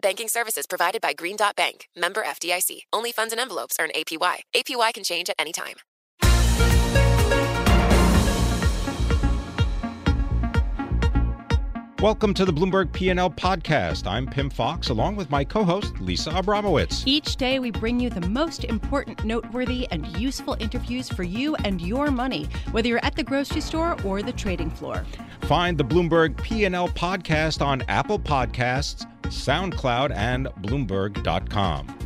Banking services provided by Green Dot Bank, member FDIC. Only funds and envelopes earn APY. APY can change at any time. Welcome to the Bloomberg P&L podcast. I'm Pimm Fox along with my co-host Lisa Abramowicz. Each day we bring you the most important, noteworthy and useful interviews for you and your money, whether you're at the grocery store or the trading floor. Find the Bloomberg P&L podcast on Apple Podcasts, SoundCloud and bloomberg.com.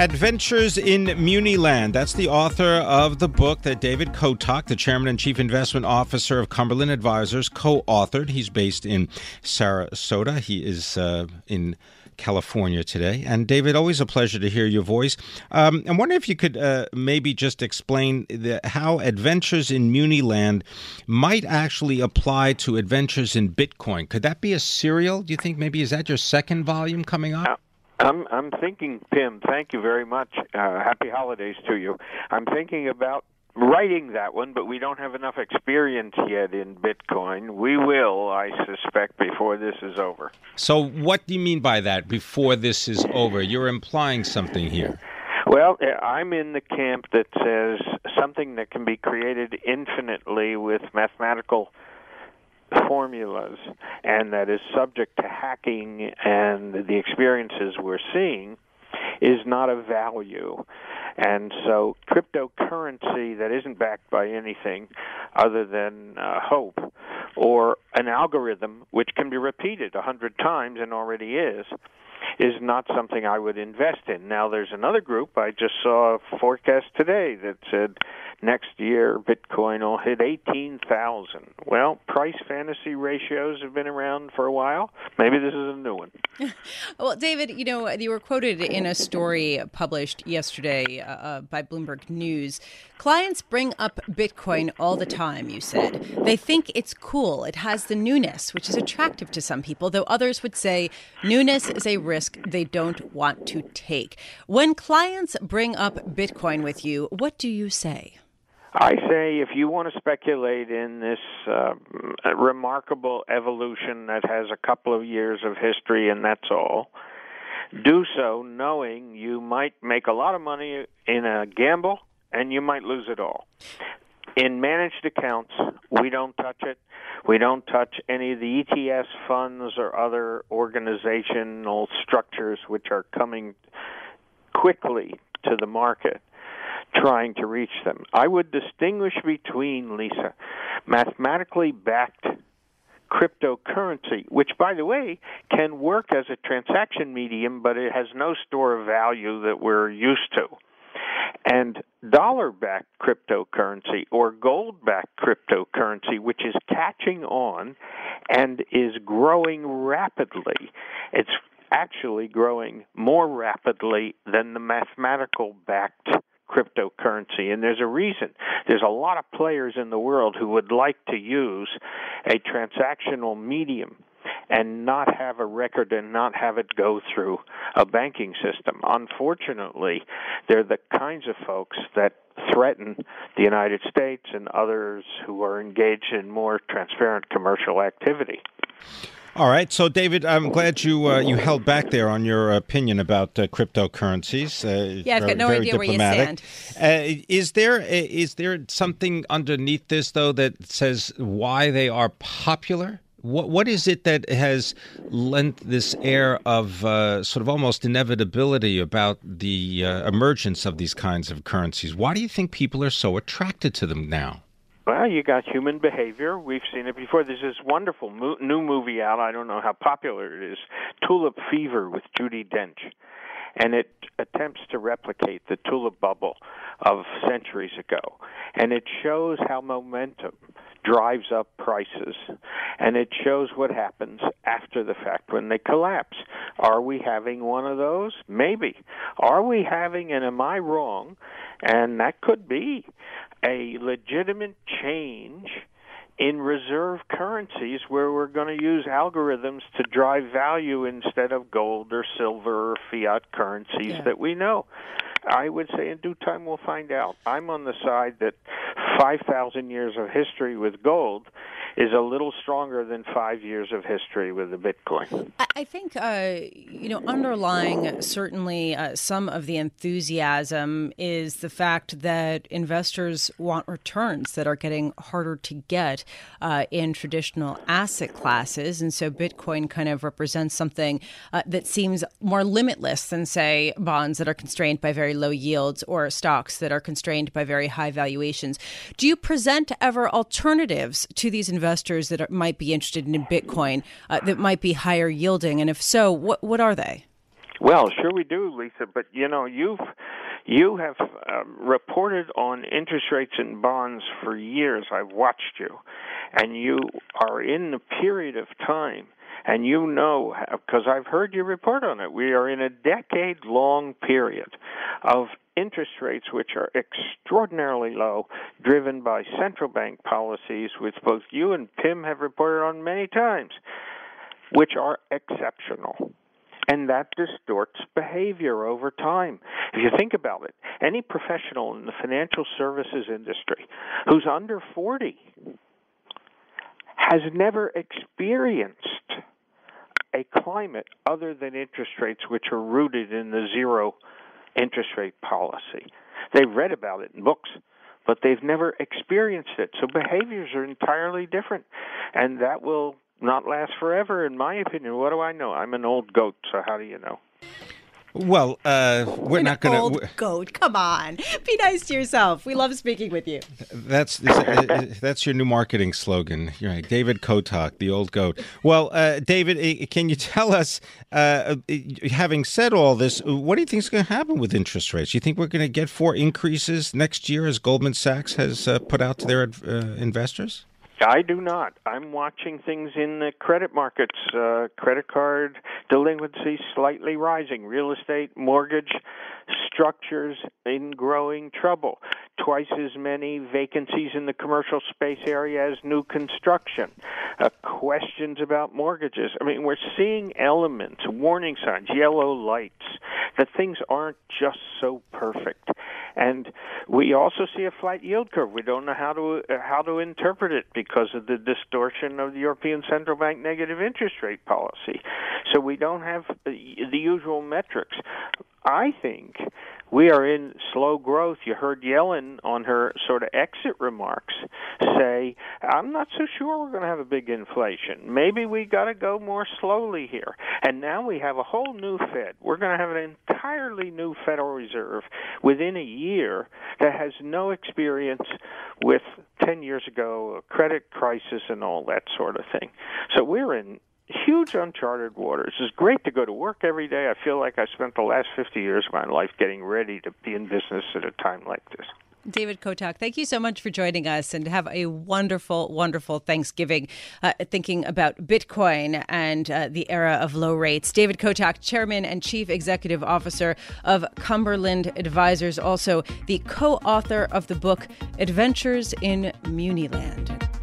Adventures in Muniland. That's the author of the book that David Kotok, the chairman and chief investment officer of Cumberland Advisors, co authored. He's based in Sarasota. He is uh, in California today. And David, always a pleasure to hear your voice. Um, I'm wondering if you could uh, maybe just explain the, how Adventures in Muniland might actually apply to Adventures in Bitcoin. Could that be a serial? Do you think maybe is that your second volume coming up? Uh, I'm I'm thinking, Pimm. Thank you very much. Uh, happy holidays to you. I'm thinking about writing that one, but we don't have enough experience yet in Bitcoin. We will, I suspect, before this is over. So, what do you mean by that? Before this is over, you're implying something here. Well, uh, I'm in the camp that says something that can be created infinitely with mathematical formulas and that is subject to hacking and the experiences we're seeing is not of value. And so cryptocurrency that isn't backed by anything other than uh, hope or an algorithm which can be repeated a hundred times and already is is not something I would invest in. Now there's another group I just saw a forecast today that said next year Bitcoin will hit 18,000. Well, price fantasy ratios have been around for a while. Maybe this is a new one. well, David, you know, you were quoted in a story published yesterday uh, uh, by Bloomberg News. Clients bring up Bitcoin all the time, you said. They think it's cool. It has the newness, which is attractive to some people, though others would say newness is a risk they don't want to take. When clients bring up Bitcoin with you, what do you say? I say if you want to speculate in this uh, remarkable evolution that has a couple of years of history and that's all, do so knowing you might make a lot of money in a gamble and you might lose it all. In managed accounts, we don't touch it. We don't touch any of the ETF funds or other organizational structures which are coming quickly to the market trying to reach them. I would distinguish between, Lisa, mathematically backed cryptocurrency, which, by the way, can work as a transaction medium, but it has no store of value that we're used to. And dollar backed cryptocurrency or gold backed cryptocurrency, which is catching on and is growing rapidly. It's actually growing more rapidly than the mathematical backed cryptocurrency. And there's a reason. There's a lot of players in the world who would like to use a transactional medium and not have a record and not have it go through a banking system. Unfortunately, they're the kinds of folks that threaten the United States and others who are engaged in more transparent commercial activity. All right, so David, I'm glad you uh, you held back there on your opinion about uh, cryptocurrencies. Uh, yeah, I've got no idea diplomatic. where you stand. Uh, is there is there something underneath this though that says why they are popular? What what is it that has lent this air of uh, sort of almost inevitability about the uh, emergence of these kinds of currencies? Why do you think people are so attracted to them now? Well, you got human behavior. We've seen it before. There's this wonderful mo- new movie out. I don't know how popular it is. Tulip Fever with Judi Dench, and it attempts to replicate the tulip bubble of centuries ago, and it shows how momentum drives up prices, and it shows what happens after the fact when they collapse. Are we having one of those? Maybe. Are we having, and am I wrong? And that could be a legitimate change in reserve currencies where we're going to use algorithms to drive value instead of gold or silver or fiat currencies yeah. that we know. I would say in due time we'll find out. I'm on the side that 5,000 years of history with gold is a little stronger than five years of history with the Bitcoin. I think, uh, you know, underlying certainly uh, some of the enthusiasm is the fact that investors want returns that are getting harder to get uh, in traditional asset classes. And so Bitcoin kind of represents something uh, that seems more limitless than, say, bonds that are constrained by very low yields or stocks that are constrained by very high valuations. Do you present ever alternatives to these investors that are, might be interested in Bitcoin uh, that might be higher yielding? And if so, what what are they? Well, sure we do, Lisa. But you know, you've you have uh, reported on interest rates and bonds for years. I've watched you, and you are in the period of time and you know because I've heard you report on it. We are in a decade long period of interest rates which are extraordinarily low, driven by central bank policies, which both you and Pimm have reported on many times, which are exceptional. And that distorts behavior over time. If you think about it, any professional in the financial services industry who's under 40 has never experienced a climate other than interest rates which are rooted in the zero interest rate policy. They've read about it in books, but they've never experienced it. So behaviors are entirely different. And that will not last forever, in my opinion. What do I know? I'm an old goat, so how do you know? Well, uh, we're An not going to. Old goat, come on, be nice to yourself. We love speaking with you. That's that's your new marketing slogan. You're right, David Kotok, the old goat. Well, uh, David, can you tell us, uh, having said all this, what do you think is going to happen with interest rates? You think we're going to get four increases next year, as Goldman Sachs has uh, put out to their uh, investors? I do not. I'm watching things in the credit markets. Uh, credit card delinquency slightly rising. Real estate, mortgage structures in growing trouble. Twice as many vacancies in the commercial space area as new construction. Uh, questions about mortgages. I mean, we're seeing elements, warning signs, yellow lights, that things aren't just so perfect. And we also see a flat yield curve. We don't know how to uh, how to interpret it because of the distortion of the European Central Bank negative interest rate policy. So we don't have the, the usual metrics. I think we are in slow growth. You heard Yellen on her sort of exit remarks say, I'm not so sure we're going to have a big inflation. Maybe we got to go more slowly here. And now we have a whole new Fed. We're going to have an entirely new Federal Reserve within a year that has no experience with 10 years ago, a credit crisis and all that sort of thing. So we're in huge uncharted waters. It's great to go to work every day. I feel like I spent the last 50 years of my life getting ready to be in business at a time like this. David Kotok, thank you so much for joining us and have a wonderful, wonderful Thanksgiving uh, thinking about Bitcoin and uh, the era of low rates. David Kotok, Chairman and Chief Executive Officer of Cumberland Advisors, also the co author of the book Adventures in Muniland.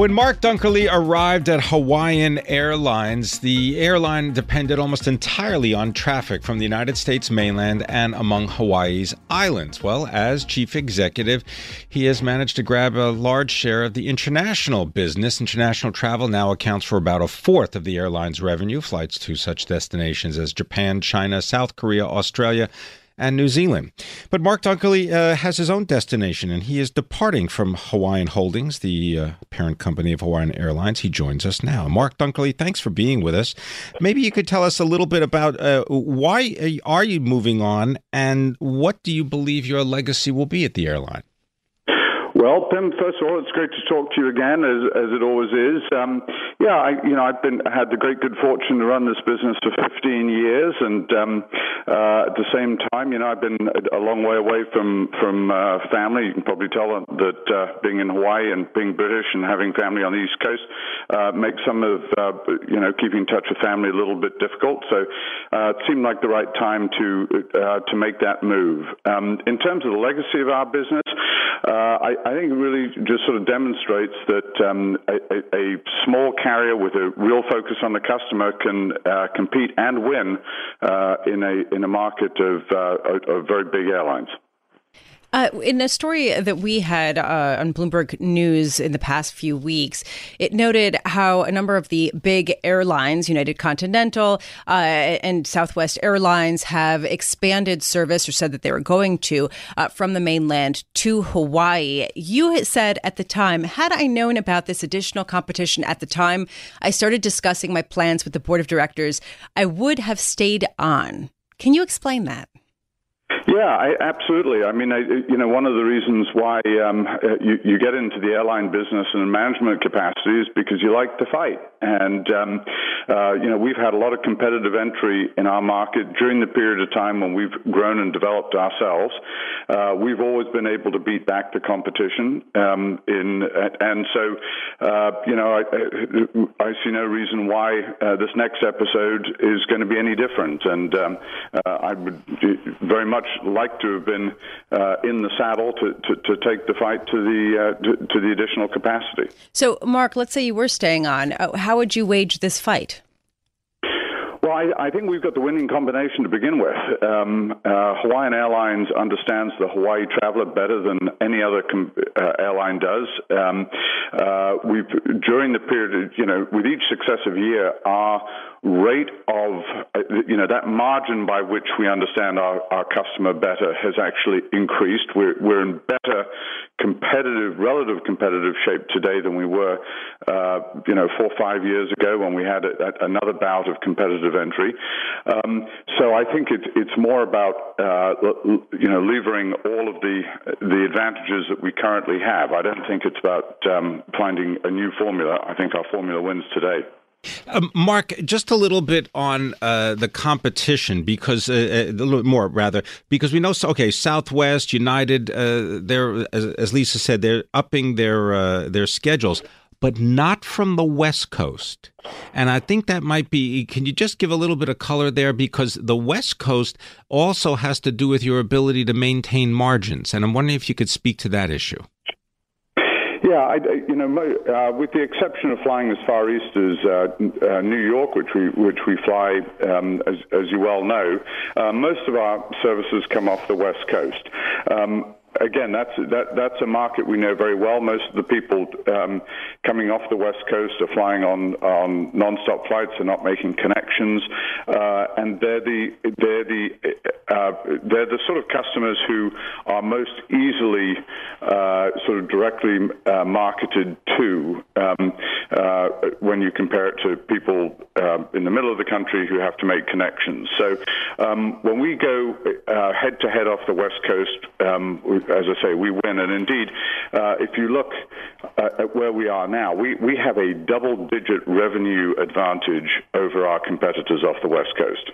When Mark Dunkerley arrived at Hawaiian Airlines, the airline depended almost entirely on traffic from the United States mainland and among Hawaii's islands. Well, as chief executive, he has managed to grab a large share of the international business. International travel now accounts for about a fourth of the airline's revenue. Flights to such destinations as Japan, China, South Korea, Australia, and New Zealand. But Mark Dunkerley uh, has his own destination, and he is departing from Hawaiian Holdings, the uh, parent company of Hawaiian Airlines. He joins us now. Mark Dunkerley, thanks for being with us. Maybe you could tell us a little bit about uh, why are you moving on, and what do you believe your legacy will be at the airline? Well, Pimm, first of all, it's great to talk to you again, as, as it always is. Um, yeah, I, you know, I've been had the great good fortune to run this business for 15 years, and um, uh, at the same time, you know, I've been a long way away from from uh, family. You can probably tell that uh, being in Hawaii and being British and having family on the East Coast uh, makes some of uh, you know keeping in touch with family a little bit difficult. So uh, it seemed like the right time to uh, to make that move. Um, in terms of the legacy of our business, I, I think it really just sort of demonstrates that um, a, a, small carrier with a real focus on the customer can uh, compete and win uh, in a in a market of, uh, of very big airlines. Uh, in a story that we had uh, on Bloomberg News in the past few weeks, it noted how a number of the big airlines, United Continental uh, and Southwest Airlines, have expanded service or said that they were going to uh, from the mainland to Hawaii. You said at the time, had I known about this additional competition at the time I started discussing my plans with the board of directors, I would have stayed on. Can you explain that? Yeah, I, absolutely. I mean, I, you know, one of the reasons why um, you, you get into the airline business in a management capacity is because you like to fight. And, um, uh, you know, we've had a lot of competitive entry in our market during the period of time when we've grown and developed ourselves. Uh, we've always been able to beat back the competition. Um, in, and so, uh, you know, I, I, see no reason why uh, this next episode is going to be any different. And um, uh, I would very much like to have been uh, in the saddle to, to, to, take the fight to the uh, to, to, the additional capacity. So, Mark, let's say you were staying on. Uh, how would you wage this fight? I, I, think we've got the winning combination to begin with. Um, uh, Hawaiian Airlines understands the Hawaii traveler better than any other com- uh, airline does. Um, uh, we've during the period, you know, with each successive year, our rate of, uh, you know, that margin by which we understand our, our customer better has actually increased. We're, we're in better competitive, relative competitive shape today than we were, uh, you know, four or five years ago when we had a, a, another bout of competitive entry. Um, so I think it's it's more about uh, you know levering all of the the advantages that we currently have. I don't think it's about um, finding a new formula. I think our formula wins today. Um, Mark, just a little bit on uh, the competition, because uh, uh, a little bit more rather, because we know. Okay, Southwest, United, uh, they're as, as, Lisa said, they're upping their uh, their schedules, but not from the West Coast. And I think that might be. Can you just give a little bit of color there, because the West Coast also has to do with your ability to maintain margins, and I'm wondering if you could speak to that issue. Yeah, I, you know, uh, with the exception of flying as far east as uh, uh, New York, which we which we fly, um, as, as, you well know, uh, most of our services come off the west coast. Um, again, that's that, that's a market we know very well. Most of the people um, coming off the west coast are flying on on non-stop flights. They're not making connections, uh, and they're the they're the uh, they're the sort of customers who are most easily uh, sort of directly uh, marketed to um, uh, when you compare it to people uh, in the middle of the country who have to make connections. So um, when we go head to head off the west coast. Um, as I say, we win. And indeed, uh, if you look uh, at where we are now, we, we have a double digit revenue advantage over our competitors off the West Coast.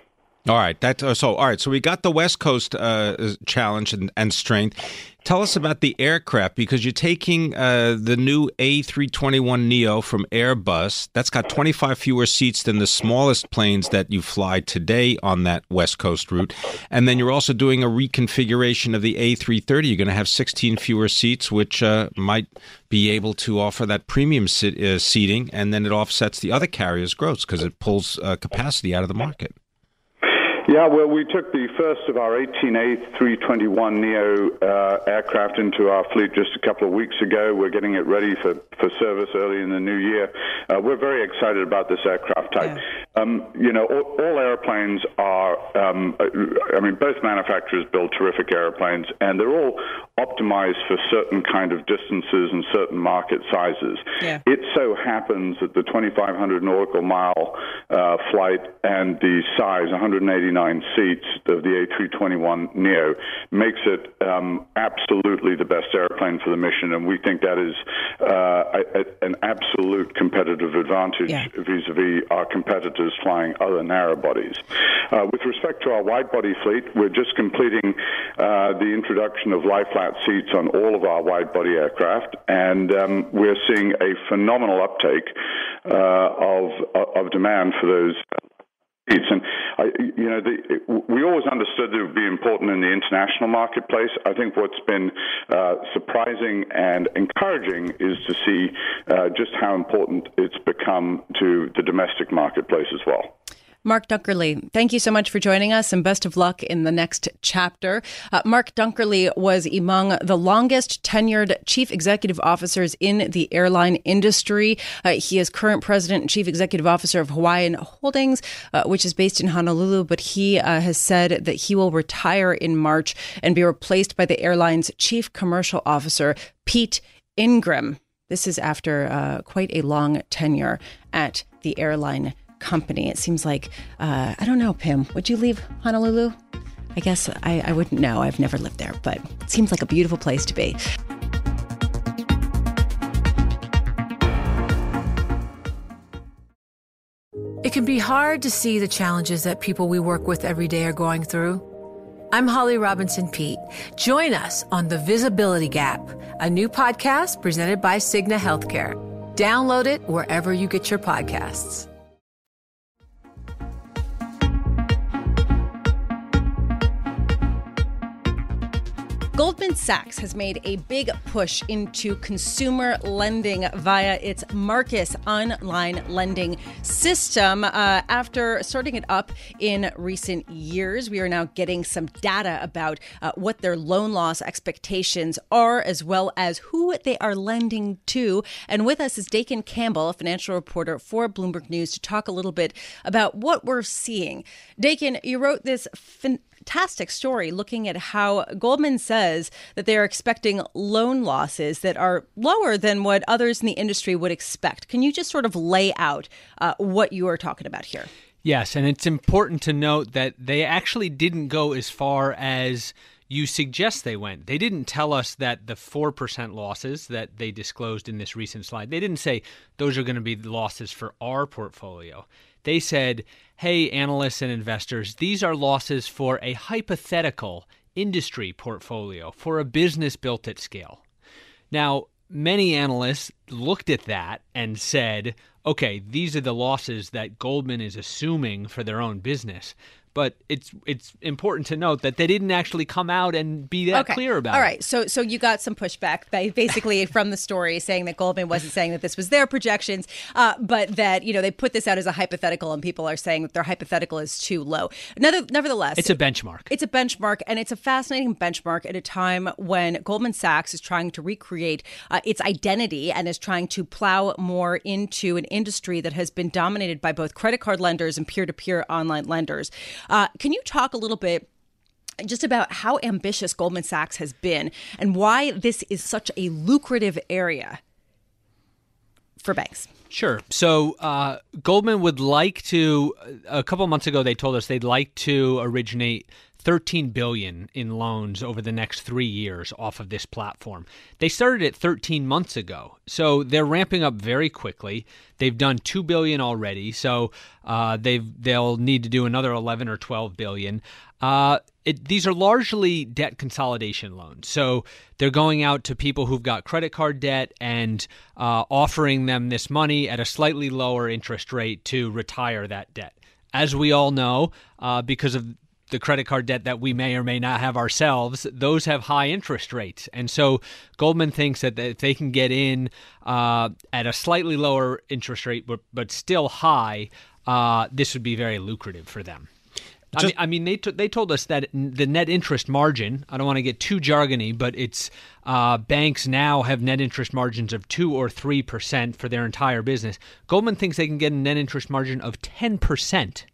All right. That uh, so. All right. So we got the West Coast uh, challenge and, and strength. Tell us about the aircraft because you're taking uh, the new A321 Neo from Airbus. That's got 25 fewer seats than the smallest planes that you fly today on that West Coast route. And then you're also doing a reconfiguration of the A330. You're going to have 16 fewer seats, which uh, might be able to offer that premium sit, uh, seating. And then it offsets the other carriers' growth because it pulls uh, capacity out of the market. Yeah, well, we took the first of our 18A 321 Neo uh, aircraft into our fleet just a couple of weeks ago. We're getting it ready for, for service early in the new year. Uh, we're very excited about this aircraft type. Yeah. Um, you know, all, all airplanes are, um, I mean, both manufacturers build terrific airplanes, and they're all optimized for certain kind of distances and certain market sizes. Yeah. It so happens that the 2,500 nautical mile uh, flight and the size, 189 seats of the A321 Neo makes it um, absolutely the best airplane for the mission, and we think that is uh, a, a, an absolute competitive advantage yeah. vis-a-vis our competitors flying other narrow bodies. Uh, with respect to our wide-body fleet, we're just completing uh, the introduction of lie-flat seats on all of our wide-body aircraft, and um, we're seeing a phenomenal uptake uh, of of demand for those and I, you know, the, we always understood it would be important in the international marketplace. I think what's been uh, surprising and encouraging is to see uh, just how important it's become to the domestic marketplace as well. Mark Dunkerley, thank you so much for joining us and best of luck in the next chapter. Uh, Mark Dunkerley was among the longest tenured chief executive officers in the airline industry. Uh, he is current president and chief executive officer of Hawaiian Holdings, uh, which is based in Honolulu, but he uh, has said that he will retire in March and be replaced by the airline's chief commercial officer, Pete Ingram. This is after uh, quite a long tenure at the airline company. It seems like, uh, I don't know, Pimm, would you leave Honolulu? I guess I, I wouldn't know. I've never lived there, but it seems like a beautiful place to be. It can be hard to see the challenges that people we work with every day are going through. I'm Holly Robinson Peete. Join us on The Visibility Gap, a new podcast presented by Cigna Healthcare. Download it wherever you get your podcasts. Goldman Sachs has made a big push into consumer lending via its Marcus online lending system. Uh, after starting it up in recent years, we are now getting some data about uh, what their loan loss expectations are, as well as who they are lending to. And with us is Dakin Campbell, a financial reporter for Bloomberg News, to talk a little bit about what we're seeing. Dakin, you wrote this fin- fantastic story looking at how Goldman says that they're expecting loan losses that are lower than what others in the industry would expect. Can you just sort of lay out uh, what you are talking about here? Yes, and it's important to note that they actually didn't go as far as you suggest they went. They didn't tell us that the 4% losses that they disclosed in this recent slide, they didn't say those are going to be the losses for our portfolio. They said, hey, analysts and investors, these are losses for a hypothetical industry portfolio, for a business built at scale. Now, many analysts looked at that and said, okay, these are the losses that Goldman is assuming for their own business but it's it's important to note that they didn't actually come out and be that okay. clear about All it. All right, so so you got some pushback basically from the story saying that Goldman wasn't saying that this was their projections, uh, but that you know they put this out as a hypothetical, and people are saying that their hypothetical is too low. nevertheless, it's a benchmark. It's a benchmark, and it's a fascinating benchmark at a time when Goldman Sachs is trying to recreate uh, its identity and is trying to plow more into an industry that has been dominated by both credit card lenders and peer-to-peer online lenders. Uh, can you talk a little bit? just about how ambitious Goldman Sachs has been and why this is such a lucrative area for banks. Sure. So uh, Goldman would like to. A couple months ago, they told us they'd like to originate 13 billion in loans over the next 3 years off of this platform. They started it 13 months ago. So they're ramping up very quickly. They've done 2 billion already. So uh, they've they'll need to do another 11 or 12 billion. Uh, it, these are largely debt consolidation loans. So they're going out to people who've got credit card debt and uh, offering them this money at a slightly lower interest rate to retire that debt. As we all know, uh, because of the credit card debt that we may or may not have ourselves, those have high interest rates. And so Goldman thinks that if they can get in uh, at a slightly lower interest rate, but, but still high, uh, this would be very lucrative for them. I mean, I mean, they t- they told us that the net interest margin. I don't want to get too jargony, but it's uh, banks now have net interest margins of two or three percent for their entire business. Goldman thinks they can get a net interest margin of ten percent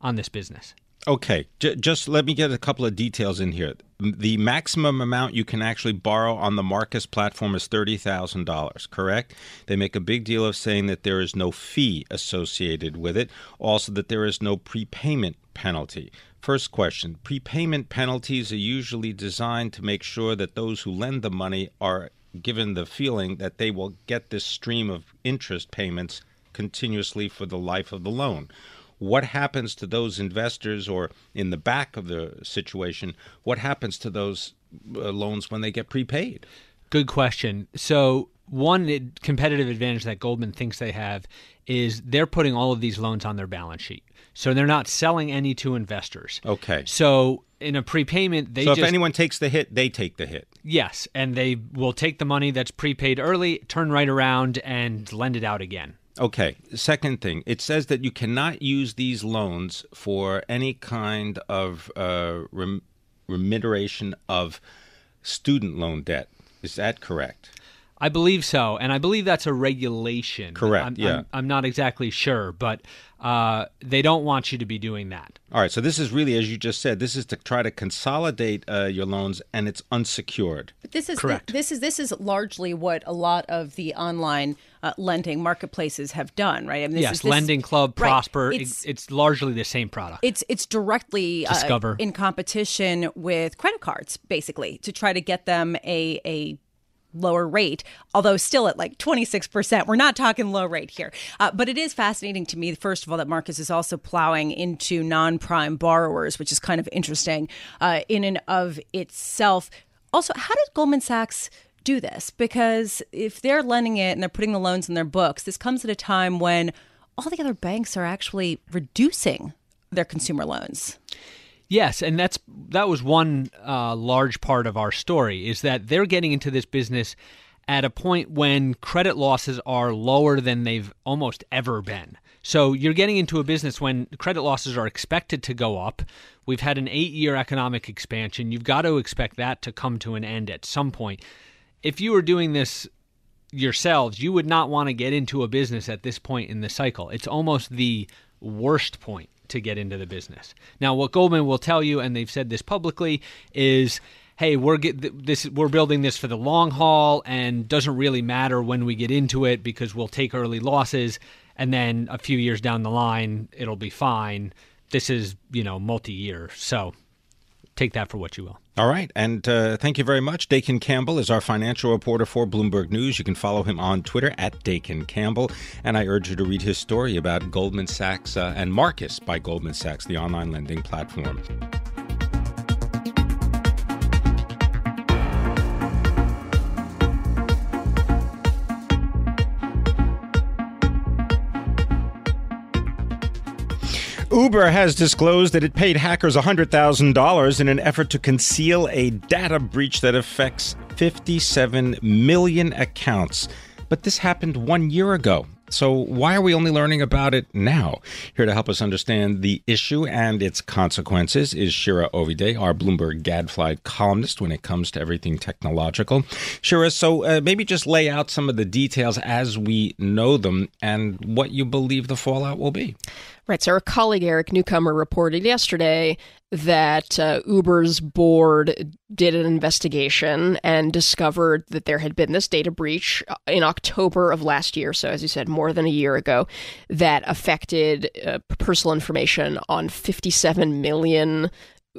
on this business. Okay, J- just let me get a couple of details in here. The maximum amount you can actually borrow on the Marcus platform is $30,000, correct? They make a big deal of saying that there is no fee associated with it, also that there is no prepayment penalty. First question Prepayment penalties are usually designed to make sure that those who lend the money are given the feeling that they will get this stream of interest payments continuously for the life of the loan what happens to those investors or in the back of the situation what happens to those uh, loans when they get prepaid? Good question. So one competitive advantage that goldman thinks they have is they're putting all of these loans on their balance sheet. So they're not selling any to investors. Okay. So in a prepayment they so just, if anyone takes the hit they take the hit. Yes and they will take the money that's prepaid early turn right around and lend it out again Okay. Second thing, it says that you cannot use these loans for any kind of uh, rem- remuneration of student loan debt. Is that correct? I believe so, and I believe that's a regulation. Correct. I'm, yeah. I'm, I'm, not exactly sure, but uh, they don't want you to be doing that. All right. So this is really, as you just said, this is to try to consolidate uh, your loans, and it's unsecured. But this is correct. This is this is largely what a lot of the online uh, lending marketplaces have done, right? I mean, yes, is, this, Lending Club, right, Prosper. It's, it's, largely the same product. It's it's directly uh, Discover. in competition with credit cards, basically, to try to get them a a lower rate, although still at like 26%. We're not talking low rate here. Uh, but it is fascinating to me, first of all, that Marcus is also plowing into non prime borrowers, which is kind of interesting uh, in and of itself. Also, how did Goldman Sachs do this? Because if they're lending it and they're putting the loans in their books, this comes at a time when all the other banks are actually reducing their consumer loans. Yes, and that's that was one uh, large part of our story is that they're getting into this business at a point when credit losses are lower than they've almost ever been. So you're getting into a business when credit losses are expected to go up. We've had an 8-year economic expansion. You've got to expect that to come to an end at some point. If you were doing this yourselves, you would not want to get into a business at this point in the cycle. It's almost the worst point to get into the business. Now, what Goldman will tell you, and they've said this publicly, is hey, we're get this we're building this for the long haul and doesn't really matter when we get into it because we'll take early losses and then a few years down the line it'll be fine. This is, you know, multi-year. So, take that for what you will. All right. And uh, thank you very much. Dakin Campbell is our financial reporter for Bloomberg News. You can follow him on Twitter at Dakin Campbell. And I urge you to read his story about Goldman Sachs uh, and Marcus by Goldman Sachs, the online lending platform. Uber has disclosed that it paid hackers $100,000 in an effort to conceal a data breach that affects 57 million accounts. But this happened one year ago. So, why are we only learning about it now? Here to help us understand the issue and its consequences is Shira Ovide, our Bloomberg Gadfly columnist when it comes to everything technological. Shira, so uh, maybe just lay out some of the details as we know them and what you believe the fallout will be. Right. So our colleague Eric Newcomer reported yesterday that uh, Uber's board did an investigation and discovered that there had been this data breach uh, in October of last year. So, as you said, more than a year ago, that affected uh, personal information on 57 million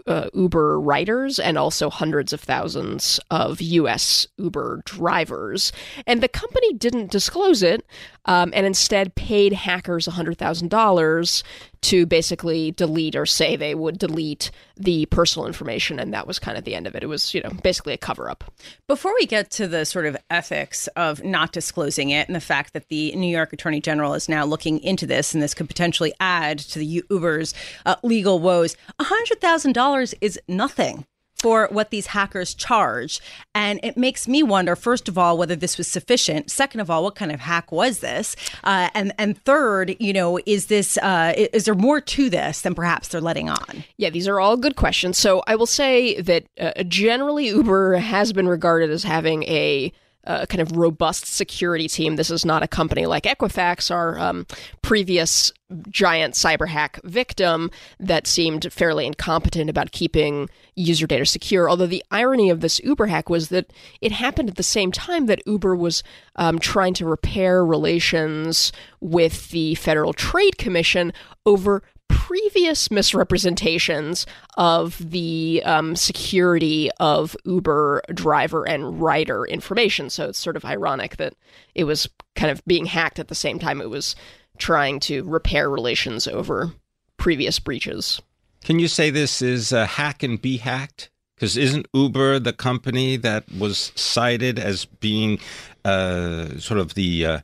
uh, Uber riders and also hundreds of thousands of U.S. Uber drivers. And the company didn't disclose it um, and instead paid hackers $100,000 to basically delete or say they would delete the personal information. And that was kind of the end of it. It was, you know, basically a cover up. Before we get to the sort of ethics of not disclosing it and the fact that the New York Attorney General is now looking into this and this could potentially add to the Uber's uh, legal woes, $100,000 is nothing for what these hackers charge. And it makes me wonder, first of all, whether this was sufficient. Second of all, what kind of hack was this? Uh, and and third, you know, is this uh, is there more to this than perhaps they're letting on? Yeah, these are all good questions. So I will say that uh, generally Uber has been regarded as having a a kind of robust security team. This is not a company like Equifax, our um, previous giant cyber hack victim that seemed fairly incompetent about keeping user data secure. Although the irony of this Uber hack was that it happened at the same time that Uber was um, trying to repair relations with the Federal Trade Commission over previous misrepresentations of the um, security of Uber driver and rider information. So it's sort of ironic that it was kind of being hacked at the same time it was trying to repair relations over previous breaches. Can you say this is a hack and be hacked? Because isn't Uber the company that was cited as being uh, sort of the uh,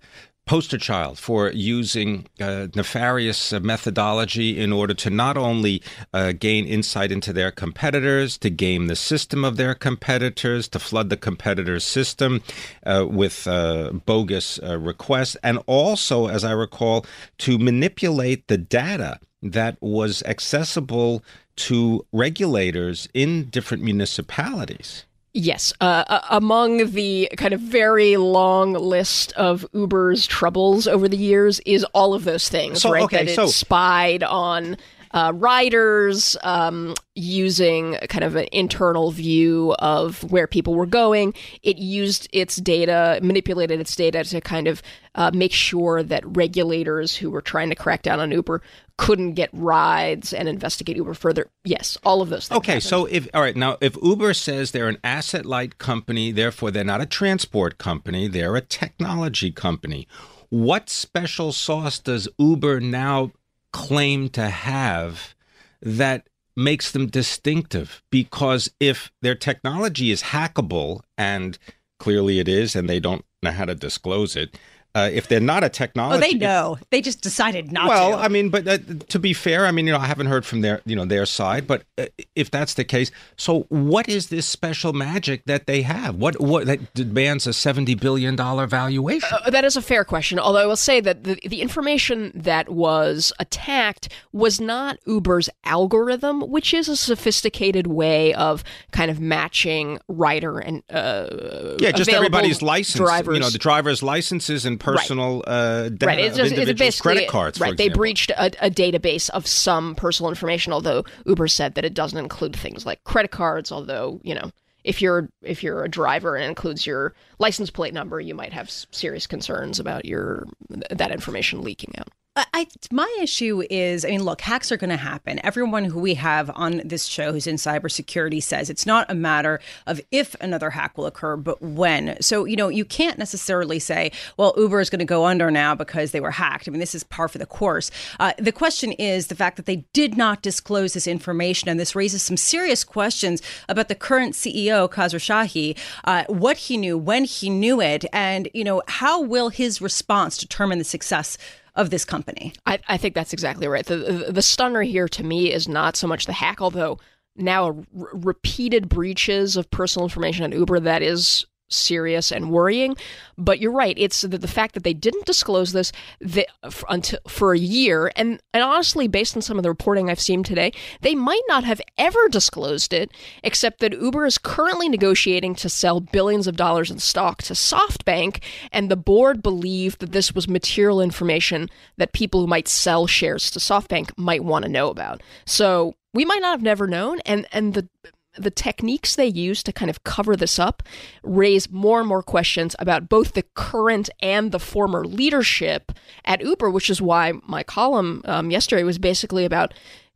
poster child for using uh, nefarious uh, methodology in order to not only uh, gain insight into their competitors, to game the system of their competitors, to flood the competitors' system uh, with uh, bogus uh, requests, and also, as I recall, to manipulate the data that was accessible to regulators in different municipalities. Yes, uh, uh, among the kind of very long list of Uber's troubles over the years is all of those things, so, right? Okay, that it so spied on uh, riders, um, using kind of an internal view of where people were going. It used its data, manipulated its data to kind of uh, make sure that regulators who were trying to crack down on Uber couldn't get rides and investigate Uber further. Yes, all of those things. Okay, happened. so if all right now, if Uber says they're an asset light company, therefore they're not a transport company, they're a technology company. What special sauce does Uber now claim to have that makes them distinctive? Because if their technology is hackable, and clearly it is, and they don't know how to disclose it, uh, if they're not a technology, oh, they know. They just decided not to well, to. I mean, but uh, to be fair, I mean, you know, I haven't heard from their, you know, their side. But uh, if that's the case, so what is this special magic that they have? What what that demands a seventy billion dollar valuation? Uh, that is a fair question. Although I will say that the the information that was attacked was not Uber's algorithm, which is a sophisticated way of kind of matching rider and uh, yeah, just everybody's license, drivers. you know, the driver's licenses and personal uh, data right. It's just, it's basically credit cards. right. They breached a, a database of some personal information. Although Uber said that it doesn't include things like credit cards. Although you know, if you're if you're a driver and includes your license plate number, you might have serious concerns about your that information leaking out. I, my issue is, I mean, look, hacks are going to happen. Everyone who we have on this show who's in cybersecurity says it's not a matter of if another hack will occur, but when. So, you know, you can't necessarily say, well, Uber is going to go under now because they were hacked. I mean, this is par for the course. Uh, the question is the fact that they did not disclose this information, and this raises some serious questions about the current CEO, Khosrowshahi, uh, what he knew, when he knew it, and, you know, how will his response determine the success of this company. I, I think that's exactly right. The, the the stunner here to me is not so much the hack, although now r- repeated breaches of personal information at Uber that is serious and worrying. But you're right; it's the, the fact that they didn't disclose this that, for, until for a year, and and honestly, based on some of the reporting I've seen today, they might not have ever disclosed it, except that Uber is currently negotiating to sell billions of dollars in stock to SoftBank, and the board believed that this was material information that people who might sell shares to SoftBank might want to know about. So we might not have never known, and and the the techniques they use to kind of cover this up raise more and more questions about both the current and the former leadership at Uber, which is why my column um, yesterday was basically about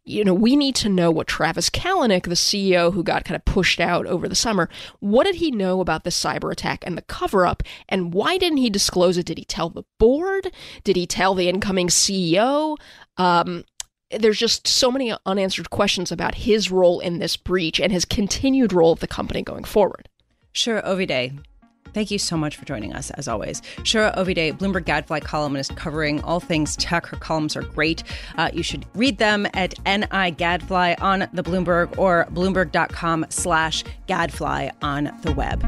you know, we need to know what Travis Kalanick, the CEO who got kind of pushed out over the summer, what did he know about the cyber attack and the cover up? And why didn't he disclose it? Did he tell the board? Did he tell the incoming CEO? Um, there's just so many unanswered questions about his role in this breach and his continued role of the company going forward. Shira, Ovide, Thank you so much for joining us, as always. Shira Ovide, Bloomberg Gadfly columnist covering all things tech. Her columns are great. Uh, you should read them at NI Gadfly on the Bloomberg or bloomberg.com slash gadfly on the web.